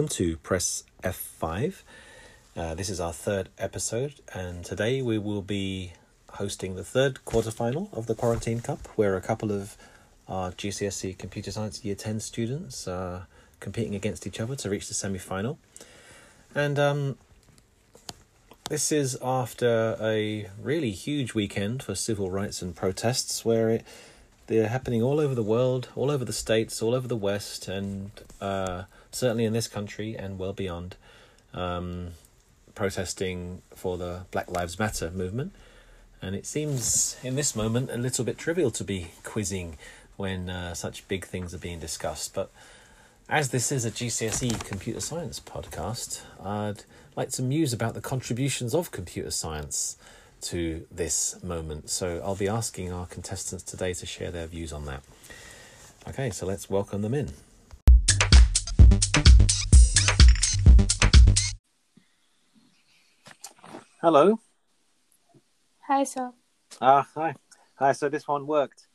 welcome to Press F5. Uh, this is our third episode, and today we will be hosting the third quarterfinal of the Quarantine Cup, where a couple of our GCSE Computer Science Year 10 students are competing against each other to reach the semi final. And um, this is after a really huge weekend for civil rights and protests, where it they're happening all over the world, all over the states, all over the West, and uh, certainly in this country and well beyond, um, protesting for the Black Lives Matter movement. And it seems in this moment a little bit trivial to be quizzing when uh, such big things are being discussed. But as this is a GCSE computer science podcast, I'd like to muse about the contributions of computer science to this moment. So I'll be asking our contestants today to share their views on that. Okay, so let's welcome them in. Hello. Hi, sir. Ah, hi. Hi, so this one worked.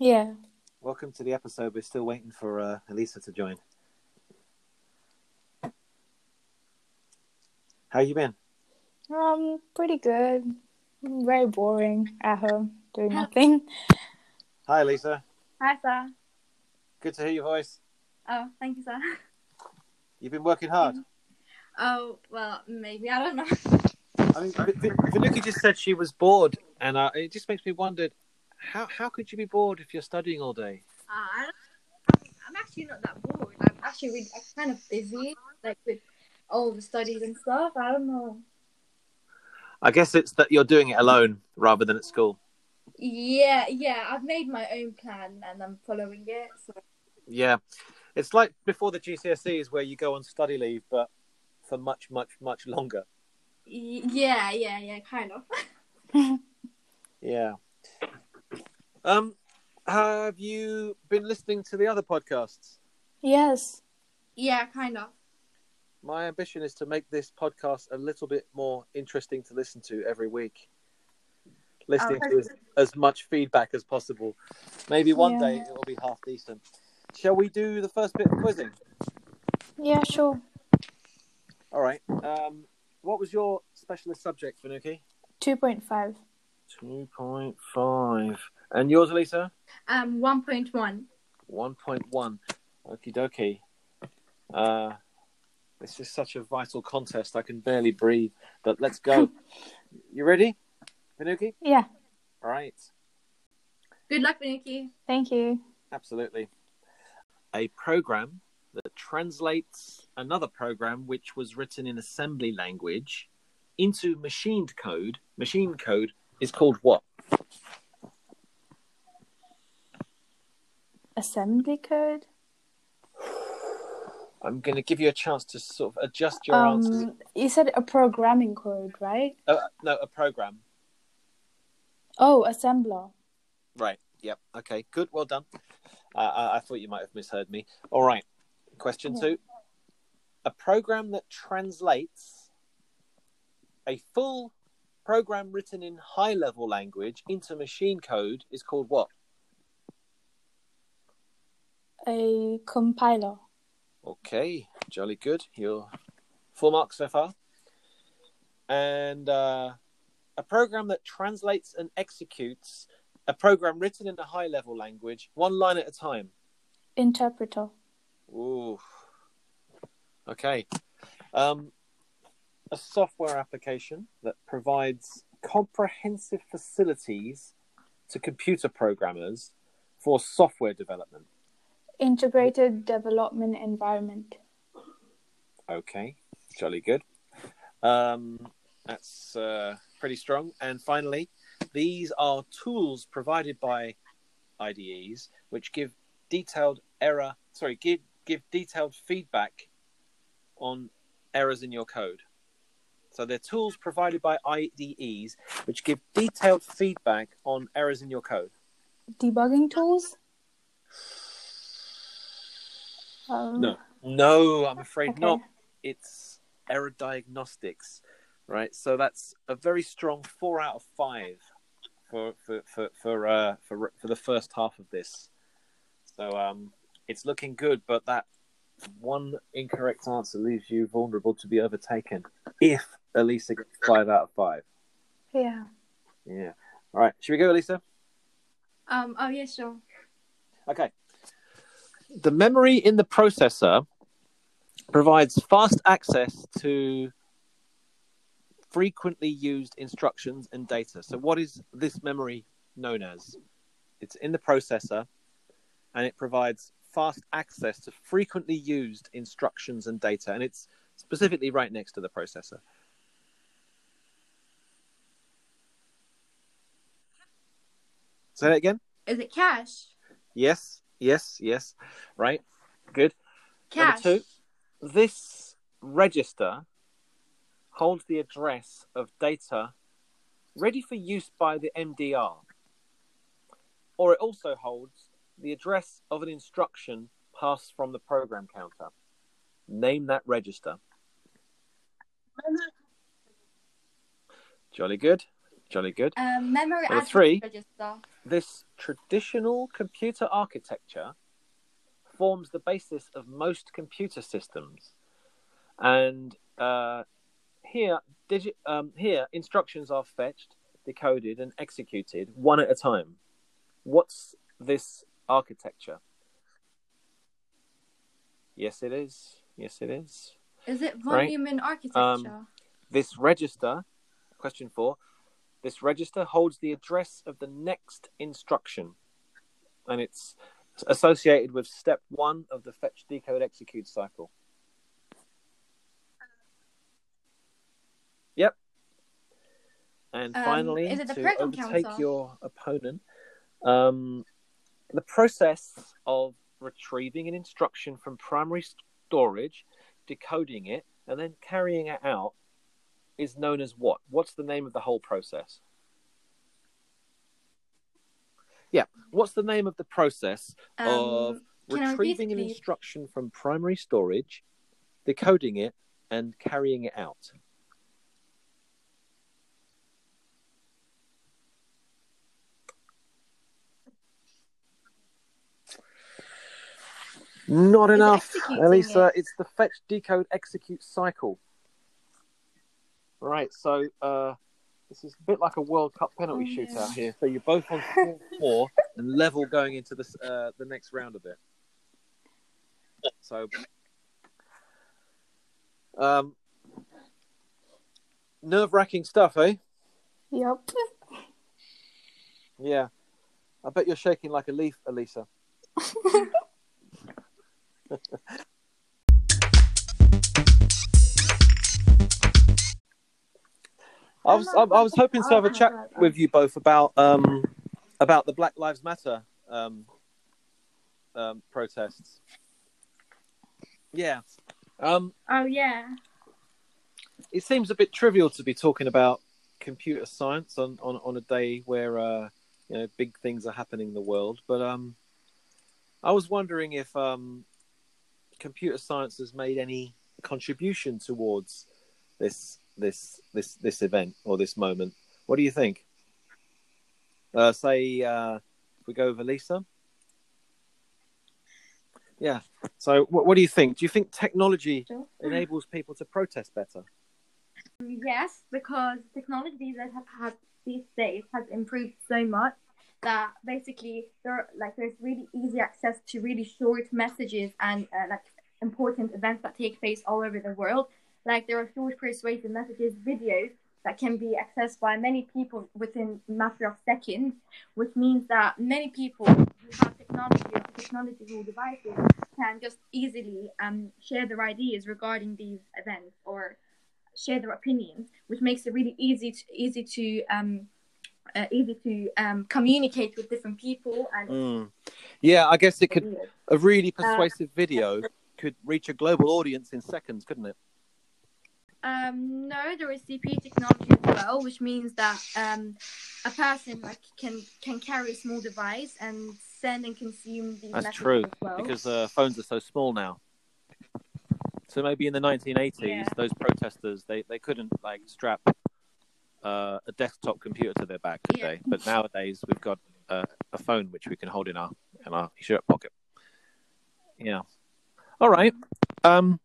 Yeah. Welcome to the episode. We're still waiting for uh, Elisa to join. How you been? Um, pretty good. Very boring at home, doing nothing. Hi, Lisa. Hi, sir. Good to hear your voice. Oh, thank you, sir. You've been working hard. Oh, well, maybe. I don't know. I mean, V- V- just said she was bored, and uh, it just makes me wonder how how could you be bored if you're studying all day? Uh, I'm actually not that bored. I'm actually really, I'm kind of busy, like with all the studies and stuff. I don't know. I guess it's that you're doing it alone rather than at school. Yeah, yeah. I've made my own plan and I'm following it. So Yeah, it's like before the GCSEs where you go on study leave, but for much, much, much longer. Y- yeah, yeah, yeah. Kind of. Yeah. Um, have you been listening to the other podcasts? yes. Yeah, kind of. My ambition is to make this podcast a little bit more interesting to listen to every week. Listening Oh, to as, as much feedback as possible. Maybe one Yeah. day it will be half decent. Shall we do the first bit of quizzing? Yeah, sure. All right. Um, what was your specialist subject, Vinuki? 2.5. 2.5. And yours, Elisa? Um, one point one. 1.1. Okie dokie. Uh, this is such a vital contest. I can barely breathe. But let's go. you ready, Vinuki? Yeah. All right. Good luck, Vinuki. Thank you. Absolutely. A program that translates another program which was written in assembly language into machined code. Machine code is called what? Assembly code. I'm going to give you a chance to sort of adjust your answers. Um, you said a programming code, right? Uh, no, a program. Oh, assembler. Right. Yep. Okay. Good. Well done. Uh, I, I thought you might have misheard me. All right. Question two. A program that translates a full program written in high level language into machine code is called what? A compiler. Okay. Jolly good. You're full marks so far. And uh, a program that translates and executes a program written in a high level language one line at a time. Interpreter. Ooh. Okay. Um, a software application that provides comprehensive facilities to computer programmers for software development. Integrated development environment. Okay. Jolly good. Um, that's uh, pretty strong. And finally, these are tools provided by IDEs which give detailed error, sorry, give, give detailed feedback on errors in your code. So they're tools provided by IDEs which give detailed feedback on errors in your code. Debugging tools. Um, No. No, I'm afraid Okay. not. It's error diagnostics, right? So that's a very strong four out of five for for for for uh, for for the first half of this. So um, it's looking good, but that one incorrect answer leaves you vulnerable to be overtaken if Elisa gets five out of five. Yeah. Yeah. All right. Should we go, Elisa? Um. Oh yeah, sure. Okay. The memory in the processor provides fast access to frequently used instructions and data. So, what is this memory known as? It's in the processor and it provides fast access to frequently used instructions and data. And it's specifically right next to the processor. Say that again? Is it cache? Yes, yes, yes. Right. Good. Cache. Number two, this register holds the address of data ready for use by the MDR, or it also holds the address of an instruction passed from the program counter. Name that register. Jolly good. Jolly good. Um, memory Number address three. register. This traditional computer architecture forms the basis of most computer systems. And uh, here, digi- um, here, instructions are fetched, decoded, and executed one at a time. What's this architecture? Yes, it is. Yes, it is. Is it Right. von Neumann architecture? Um, This register, question four, this register holds the address of the next instruction, and it's associated with step one of the fetch, decode, execute cycle. Yep. And Um, finally, is it the to program overtake counter? your opponent, um, the process of retrieving an instruction from primary storage, decoding it, and then carrying it out is known as what? What's the name of the whole process? Yeah, what's the name of the process of Um, repeat, retrieving an instruction from primary storage, decoding it, and carrying it out? Not Is enough, Elisa. it? It's the fetch, decode, execute cycle. Right, so uh, this is a bit like a World Cup penalty Oh, shootout yeah. here. So you're both on four, four and level going into this uh, the next round of it. So, um, nerve wracking stuff, eh? Yep. Yeah, I bet you're shaking like a leaf, Elisa. I was I, I was hoping to have a chat with you both about um about the Black Lives Matter um um protests. Yeah. Um Oh yeah. it seems a bit trivial to be talking about computer science on, on, on a day where uh, you know big things are happening in the world. But um, I was wondering if um, computer science has made any contribution towards this this this this event or this moment. What do you think? Uh, say uh, if we go over Lisa. Yeah. So, what, what do you think? Do you think technology Sure. enables people to protest better? Yes, because technology that have had these days has improved so much that basically there are, like there's really easy access to really short messages and uh, like important events that take place all over the world. Like there are short persuasive messages, videos that can be accessed by many people within a matter of seconds, which means that many people who have technology or technological devices can just easily um, share their ideas regarding these events or share their opinions, which makes it really easy to easy to um, uh, easy to um, communicate with different people and Mm. Yeah, I guess it could. A really persuasive video could reach a global audience in seconds, couldn't it? Um, no, there is CPU technology as well, which means that um, a person like can can carry a small device and send and consume these That's true as well. because uh, phones are so small now. So maybe in the 1980s, Yeah. those protesters they, they couldn't like strap uh, a desktop computer to their back, could Yeah. they? But nowadays we've got uh, a phone which we can hold in our in our shirt pocket. Yeah. All right. Um,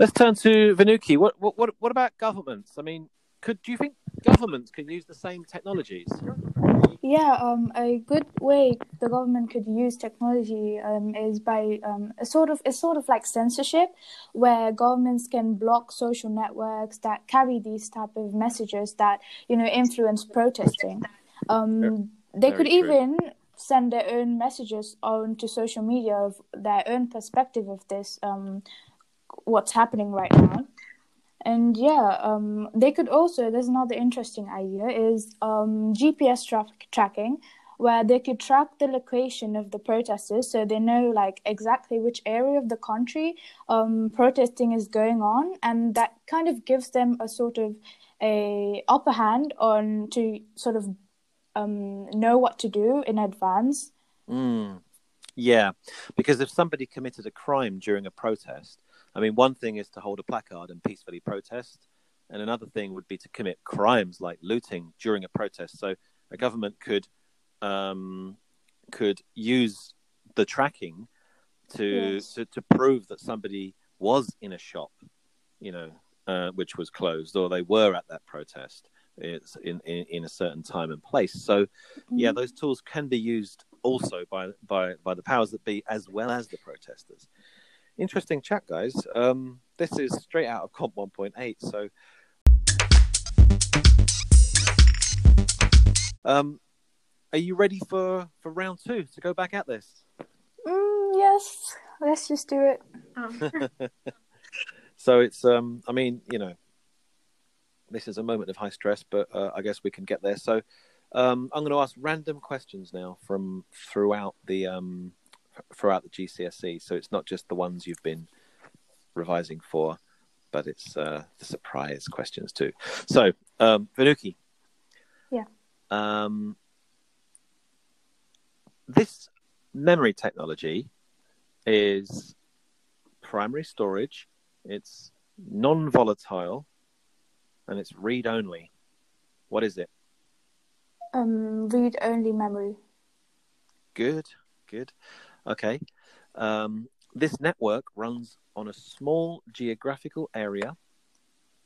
let's turn to Vinuki. What, what, what, what about governments? I mean, could do you think governments can use the same technologies? Yeah, um, a good way the government could use technology um, is by um, a sort of it's sort of like censorship, where governments can block social networks that carry these type of messages that you know influence protesting. Um, they could true. even send their own messages onto social media of their own perspective of this, um, what's happening right now. And yeah, um, they could also. There's another interesting idea is um, GPS tra- tracking, where they could track the location of the protesters, so they know like exactly which area of the country um, protesting is going on, and that kind of gives them a sort of a upper hand on to sort of um, know what to do in advance. Mm. Yeah, because if somebody committed a crime during a protest, I mean, one thing is to hold a placard and peacefully protest, and another thing would be to commit crimes like looting during a protest. So a government could um, could use the tracking to, Yes. to to prove that somebody was in a shop, you know, uh, which was closed, or they were at that protest. It's in, in, in a certain time and place. So yeah, those tools can be used also by by by the powers that be as well as the protesters. Interesting chat, guys. Um, this is straight out of Comp 1.8. So, um, are you ready for for round two to go back at this? Mm, yes, let's just do it. Um, So it's um, I mean, you know, this is a moment of high stress, but uh, I guess we can get there. So, um, I'm going to ask random questions now from throughout the um, throughout the GCSE. So it's not just the ones you've been revising for, but it's uh, the surprise questions too. So, um, Vinuki. Yeah. Um, this memory technology is primary storage. It's non-volatile, and it's read-only. What is it? Um, read only memory. Good, good. Okay. Um, this network runs on a small geographical area,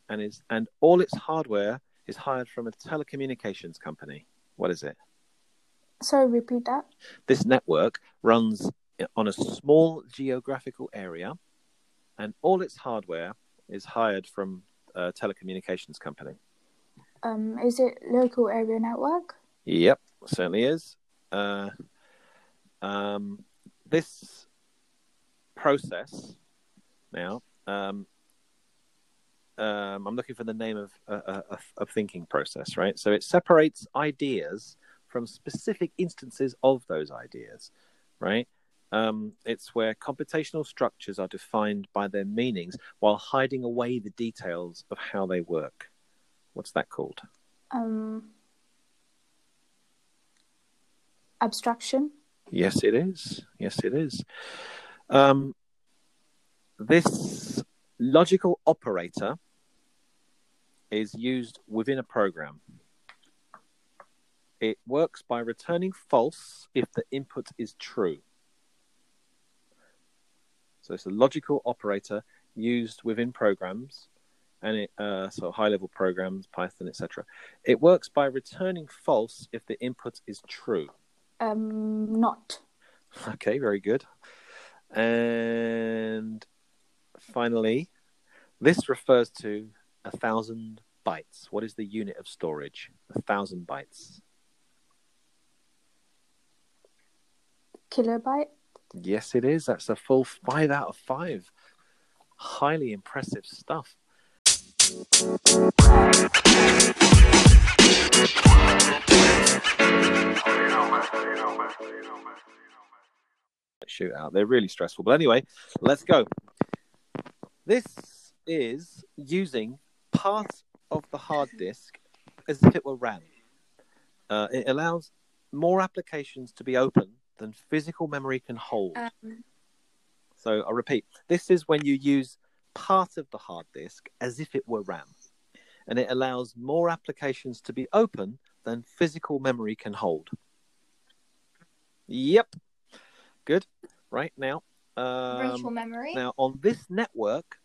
and is and all its hardware is hired from a telecommunications company. What is it? Sorry, repeat that. This network runs on a small geographical area, and all its hardware is hired from telecommunications company. Um, is it local area network? Yep, certainly is. Uh, um, this process now, um, um, I'm looking for the name of a, a, a- a thinking process, right? So it separates ideas from specific instances of those ideas, right? Um, it's where computational structures are defined by their meanings while hiding away the details of how they work. What's that called? Um, abstraction. Yes, it is. Yes, it is. Um, this logical operator is used within a program. It works by returning false if the input is true. So it's a logical operator used within programs, and it uh, so high level programs, Python, etc. It works by returning false if the input is true. Um, not. Okay, very good. And finally, this refers to a thousand bytes. What is the unit of storage? A thousand bytes. Kilobyte. Yes, it is. That's a full five out of five. Highly impressive stuff. Shootout. They're really stressful. But anyway, let's go. This is using part of the hard disk as if it were RAM. Uh, it allows more applications to be open than physical memory can hold. um, So I repeat, this is when you use part of the hard disk as if it were RAM. And it allows more applications to be open than physical memory can hold. Yep. Good. Right now, Virtual Um, memory. now, on this network,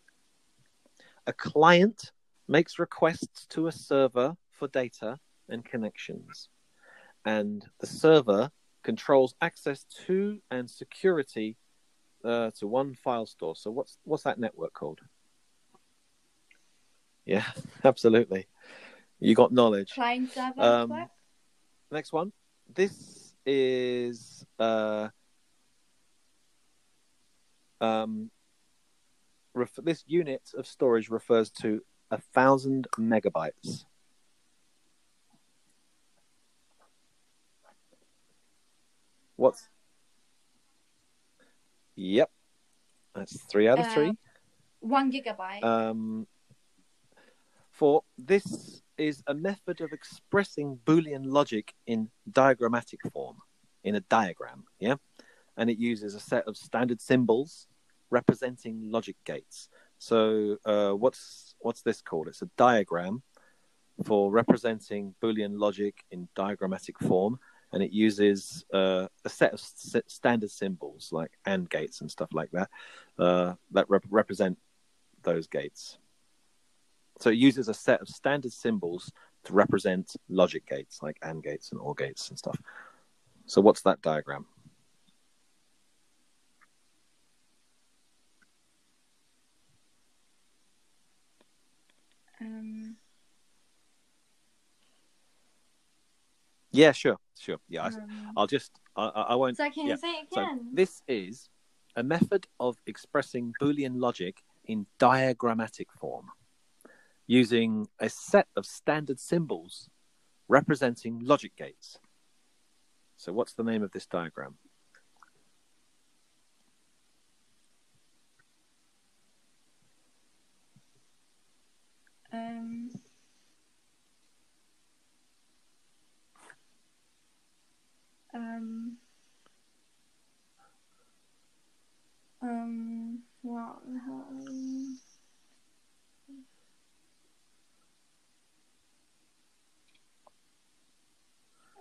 a client makes requests to a server for data and connections, and the server controls access to and security uh, to one file store. So, what's what's that network called? Yeah, absolutely. You got knowledge. Client server Um, network. Next one. This is uh, um, ref- this unit of storage refers to a thousand megabytes. What's? Yep, that's three out of Uh, three. One gigabyte. Um, for this is a method of expressing Boolean logic in diagrammatic form, in a diagram, yeah? And it uses a set of standard symbols representing logic gates. So uh, what's what's this called? It's a diagram for representing Boolean logic in diagrammatic form, and it uses uh, a set of standard symbols like AND gates and stuff like that uh, that rep- represent those gates. So it uses a set of standard symbols to represent logic gates like AND gates and OR gates and stuff. So what's that diagram? Yeah, sure, sure. Yeah, I, um, I'll just I, I I won't. so can yeah. you say it So again? this is a method of expressing Boolean logic in diagrammatic form, using a set of standard symbols representing logic gates. So what's the name of this diagram? Um, um, um, what the hell?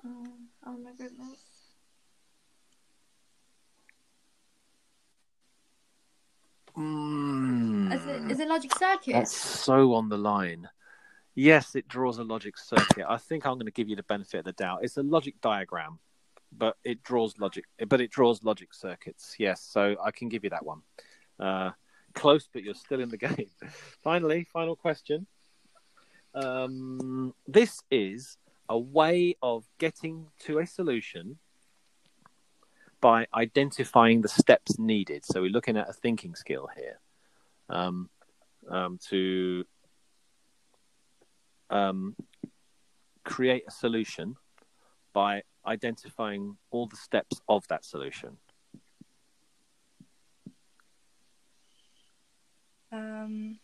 Oh, oh my goodness. Is it, is it logic circuit? That's so on the line. Yes, it draws a logic circuit. I think I'm going to give you the benefit of the doubt. It's a logic diagram, but it draws logic. But it draws logic circuits. Yes, so I can give you that one. Uh, close, but you're still in the game. Finally, final question. Um, this is a way of getting to a solution by identifying the steps needed. So we're looking at a thinking skill here. Um, um, to um, create a solution by identifying all the steps of that solution. Um,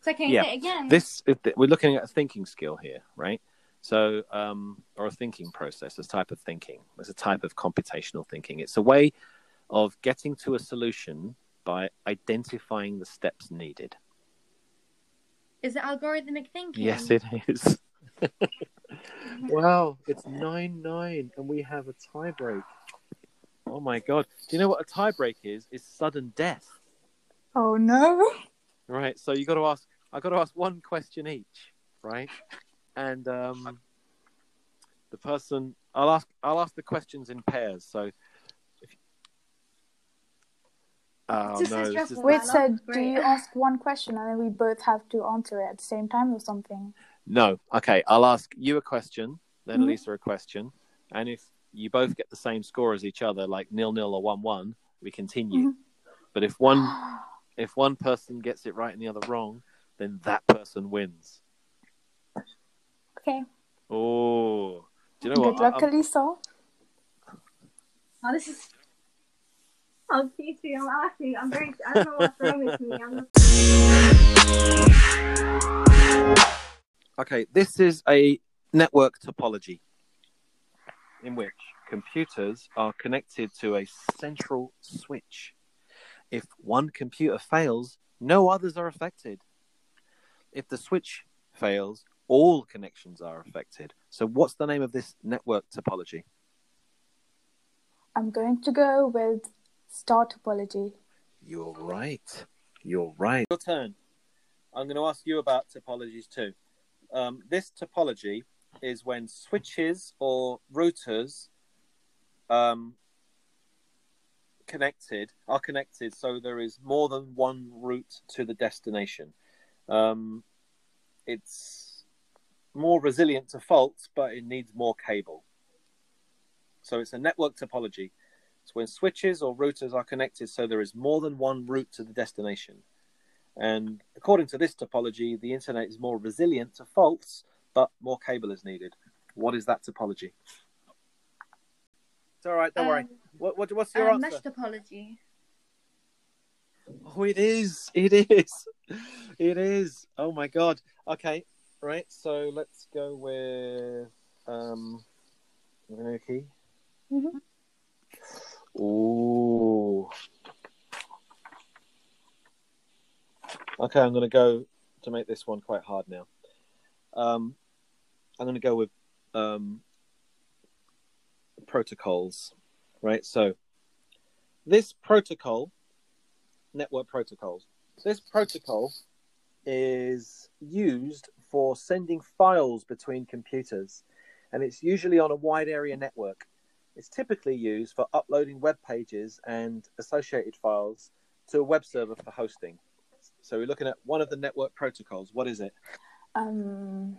so can Yeah, again? This we're looking at a thinking skill here, right? So, um, or a thinking process, a type of thinking. It's a type of computational thinking. It's a way of getting to a solution by identifying the steps needed. Is it algorithmic thinking? Yes, it is. wow, it's nine nine, and we have a tiebreak. Oh my god! Do you know what a tiebreak is? It's sudden death. Oh no. Right. So you got to ask. I got to ask one question each, right? And um, the person, I'll ask. I'll ask the questions in pairs. So. Oh Just no! as This is. Wait, Wow, so do you ask one question and then we both have to answer it at the same time or something? No. Okay. I'll ask you a question, then Mhm. Lisa a question, and if you both get the same score as each other, like nil nil or one one, we continue. Mhm. But if one if one person gets it right and the other wrong, then that person wins. Okay. Oh, do you know Good what? luck, I- Oh, this is. Oh, Peter, I'm actually, I'm very, I don't know what's wrong with me. I'm Okay, this is a network topology in which computers are connected to a central switch. If one computer fails, no others are affected. If the switch fails, all connections are affected. So, what's the name of this network topology? I'm going to go with star topology. You're right. You're right. Your turn. I'm going to ask you about topologies too. Um, this topology is when switches or routers um, connected are connected, so there is more than one route to the destination. Um, it's more resilient to faults, but it needs more cable. So it's a network topology. It's when switches or routers are connected, so there is more than one route to the destination. And according to this topology, the internet is more resilient to faults, but more cable is needed. What is that topology? It's all right. Don't worry. Um, What, what, what's your uh, answer? mesh topology. Oh, it is. It is. It is. Oh my god. Okay. Right. So let's go with um, Vinuki. Mhm. Ooh. Okay, I'm going to go to make this one quite hard now. Um, I'm going to go with um, protocols. Right. So this protocol network protocols. This protocol is used for sending files between computers, and it's usually on a wide area network. It's typically used for uploading web pages and associated files to a web server for hosting. So we're looking at one of the network protocols. What is it? Um,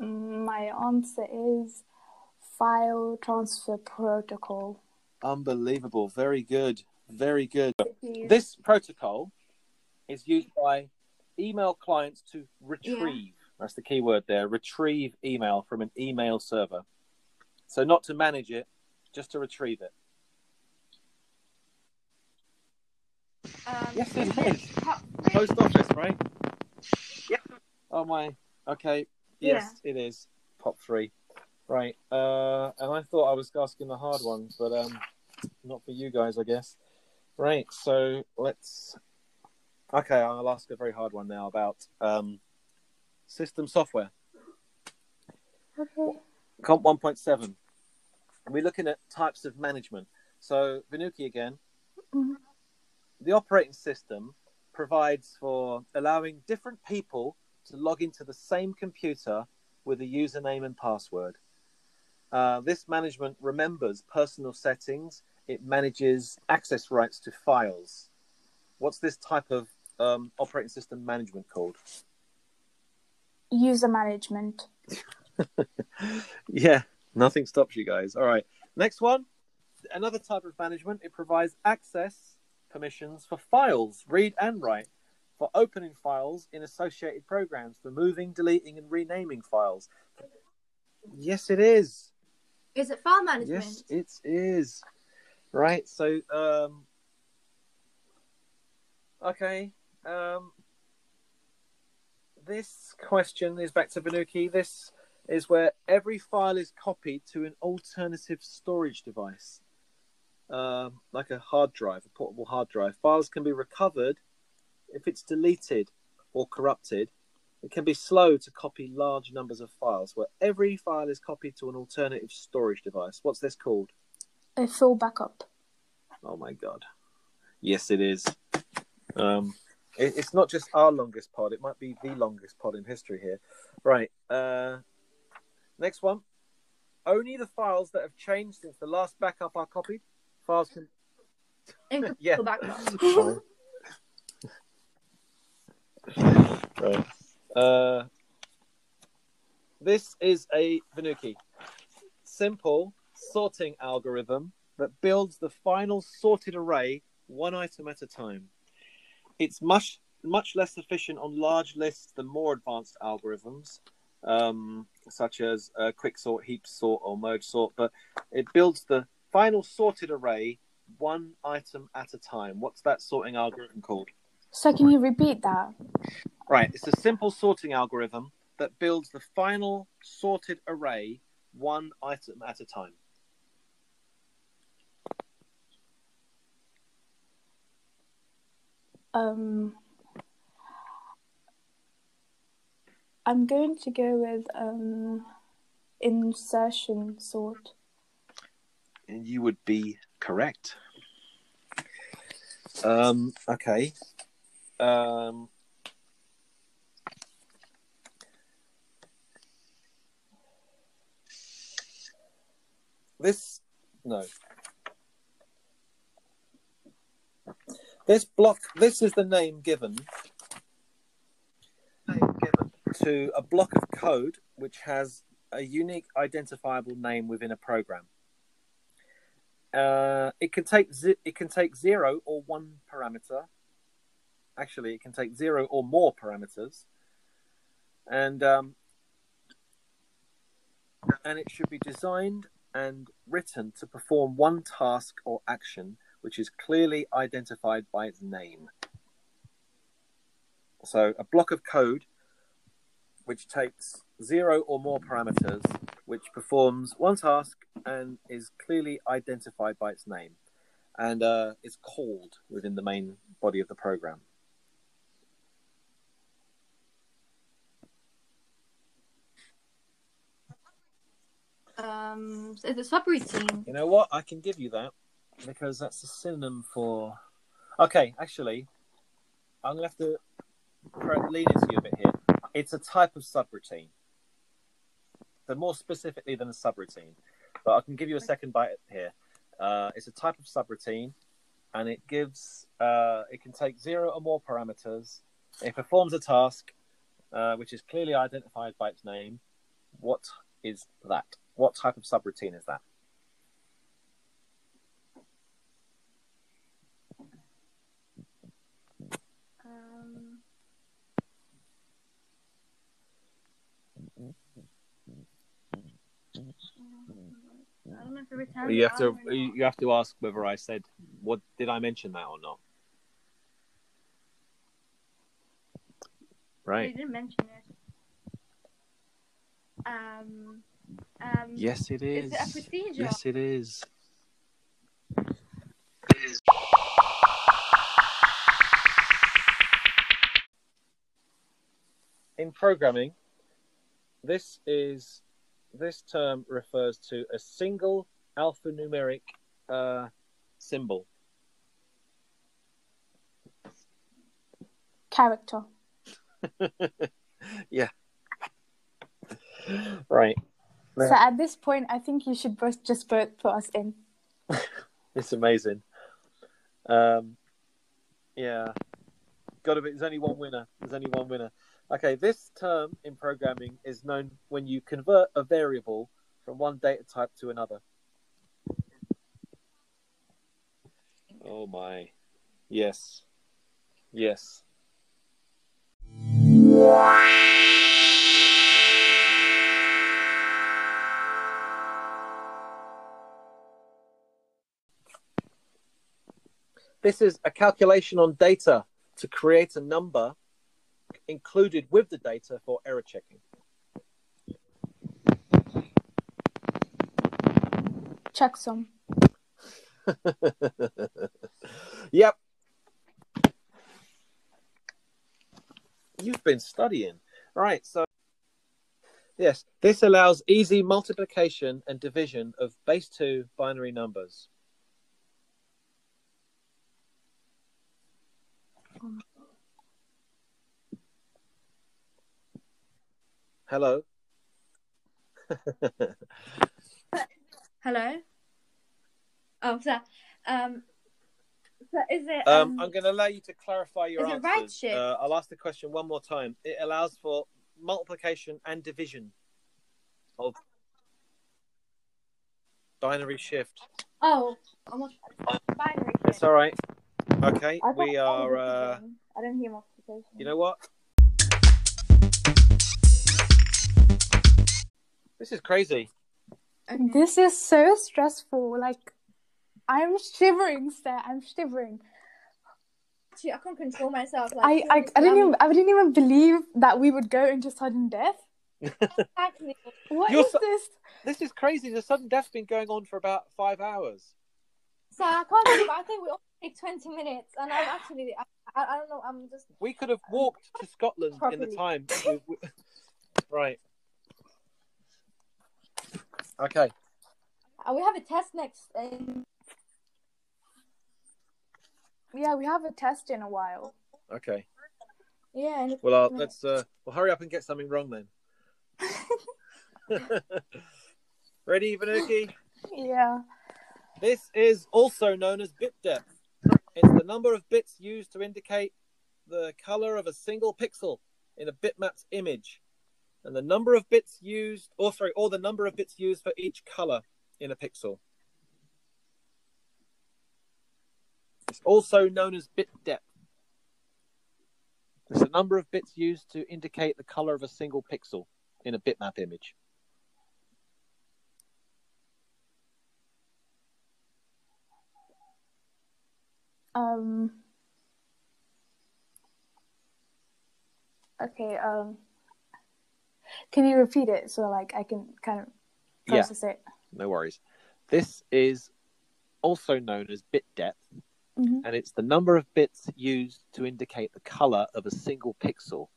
my answer is file transfer protocol. Unbelievable. Very good. Very good. This protocol is used by email clients to retrieve. That's the key word there. Retrieve email from an email server. So not to manage it, just to retrieve it. Um, Yes, it is is. Top Post office, right? Yeah. Oh my. Okay. Yes, it is. Pop three. Right. Uh, and I thought I was asking the hard ones, but um, not for you guys, I guess. Right. So let's. Okay, I'll ask a very hard one now about um, system software. Okay. Comp 1.7. We're looking at types of management. So, Vinuki again. Mhm. The operating system provides for allowing different people to log into the same computer with a username and password. Uh, this management remembers personal settings, it manages access rights to files. What's this type of um, operating system management called? User management. yeah, nothing stops you guys. All right. Next one. Another type of management. It provides access permissions for files, read and write, for opening files in associated programs, for moving, deleting, and renaming files. Yes, it is. Is it file management? Yes, it is. Right. So, um, okay. Um, this question is back to Vinuki. This is where every file is copied to an alternative storage device, um, like a hard drive, a portable hard drive. Files can be recovered if it's deleted or corrupted. It can be slow to copy large numbers of files, where every file is copied to an alternative storage device. What's this called? A full backup. Oh my god. Yes, it is. Um, it, it's not just our longest pod; it might be the longest pod in history here. Right. Uh, next one. Only the files that have changed since the last backup are copied. Files can. Incremental Yeah. backup. Fine. right. Uh, this is a Vinuki simple sorting algorithm that builds the final sorted array one item at a time. It's much much less efficient on large lists than more advanced algorithms, um, such as uh, quicksort, heap sort, or merge sort. But it builds the final sorted array one item at a time. What's that sorting algorithm called? So can you repeat that? Right, it's a simple sorting algorithm that builds the final sorted array one item at a time. Um, I'm going to go with um, insertion sort. And you would be correct. Um, okay. Um, this no. This block. This is the name given. Name given to a block of code which has a unique identifiable name within a program. Uh, it can take ze- it can take zero or one parameter. Actually, it can take zero or more parameters, and um, and it should be designed and written to perform one task or action which is clearly identified by its name. So, a block of code which takes zero or more parameters, which performs one task and is clearly identified by its name, and uh, is called within the main body of the program. Um, so a subroutine. You know what? I can give you that because that's a synonym for. Okay, actually, I'm gonna have to lean into you a bit here. It's a type of subroutine. So more specifically than a subroutine, but I can give you a second bite here. Uh, it's a type of subroutine, and it gives. Uh, it can take zero or more parameters. It performs a task, uh, which is clearly identified by its name. What is that? What type of subroutine is that? Um, I don't know if it returns. You have to value or not. you you have to ask whether I said what did I mention that or not. You Right. didn't mention it. Um, um, Yes, it is. Is it a procedure? Yes, it is. In programming, this is this term refers to a single alphanumeric uh, symbol. Character. yeah. Right. So at this point, I think you should both just vote for us in. It's amazing. Um, yeah, got to be. There's only one winner. There's only one winner. Okay, this term in programming is known when you convert a variable from one data type to another. Oh my! Yes, yes. This is a calculation on data to create a number included with the data for error checking. Checksum. yep. You've been studying. Right, so yes, this allows easy multiplication and division of base 2 binary numbers. Hello. Hello. Oh, so, um, so is it? Um, Um, I'm going to allow you to clarify your is it answers. right shift? Uh, I'll ask the question one more time. It allows for multiplication and division of binary shift. oh, almost binary. It's all right. Okay, we are. a Uh. I didn't hear multiplication. you know what? This is crazy. Okay. This is so stressful. Like, I'm shivering, sir. I'm shivering. Actually, I can't control myself. Like, I, I, I didn't I'm- even, I didn't even believe that we would go into sudden death. Exactly. What You're is so- this? This is crazy. The sudden death's been going on for about five hours. So I can't believe. I think we only take twenty minutes, and I'm actually. I, I, I don't know. I'm just. We could have walked to Scotland in the time. we- we- right. Okay. Uh, we have a test next. In... Yeah, we have a test in a while. Okay. Yeah. And Well, uh, let's uh, well hurry up and get something wrong then. Ready, Vinuki? Yeah. This is also known as bit depth. It's the number of bits used to indicate the color of a single pixel in a bitmap's image, and the number of bits used, or sorry, or the number of bits used for each color in a pixel. It's also known as bit depth. It's the number of bits used to indicate the color of a single pixel in a bitmap image. Um. Okay. Um. Can you repeat it so like I can kind of Yeah. process it? No worries. This is also known as bit depth, Mhm. and it's the number of bits used to indicate the color of a single pixel.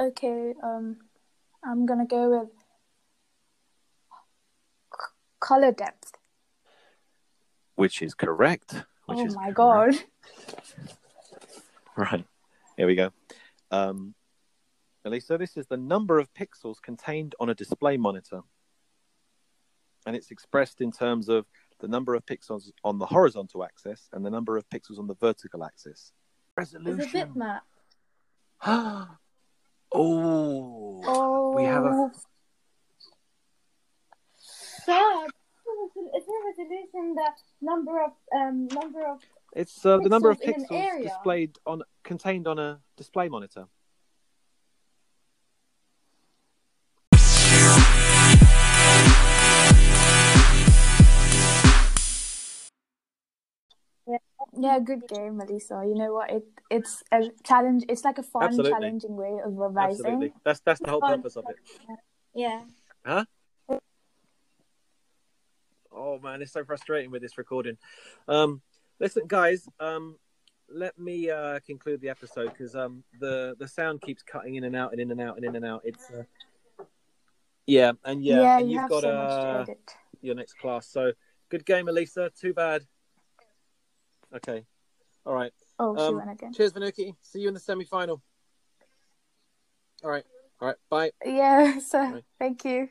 Okay. Um. I'm gonna go with c- color depth. Which is correct. Which oh is my correct. god. Right. Here we go. Um, Elisa, this is the number of pixels contained on a display monitor. And it's expressed in terms of the number of pixels on the horizontal axis and the number of pixels on the vertical axis. Resolution. it's Resolution. a bitmap. oh, Oh. we have a So, is the resolution the number of um number of It's uh, the number of Pixels in an pixels area. displayed on contained on a display monitor. Yeah, good game, Melissa. You know what? It it's a challenge. It's like a fun, Absolutely. challenging way of revising. Absolutely, that's that's the whole purpose of it. yeah. Huh? Oh man, it's so frustrating with this recording. Um, listen, guys. Um, let me uh, conclude the episode because um, the the sound keeps cutting in and out and in and out and in and out. It's uh, yeah, and yeah, Yeah, and you you've have got so uh, your next class. So good game, Elisa. Too bad. Okay, all right. Oh, she um, went again. Cheers, Vinuki. See you in the semi final. All right. All right. Bye. Yeah. So Right. thank you.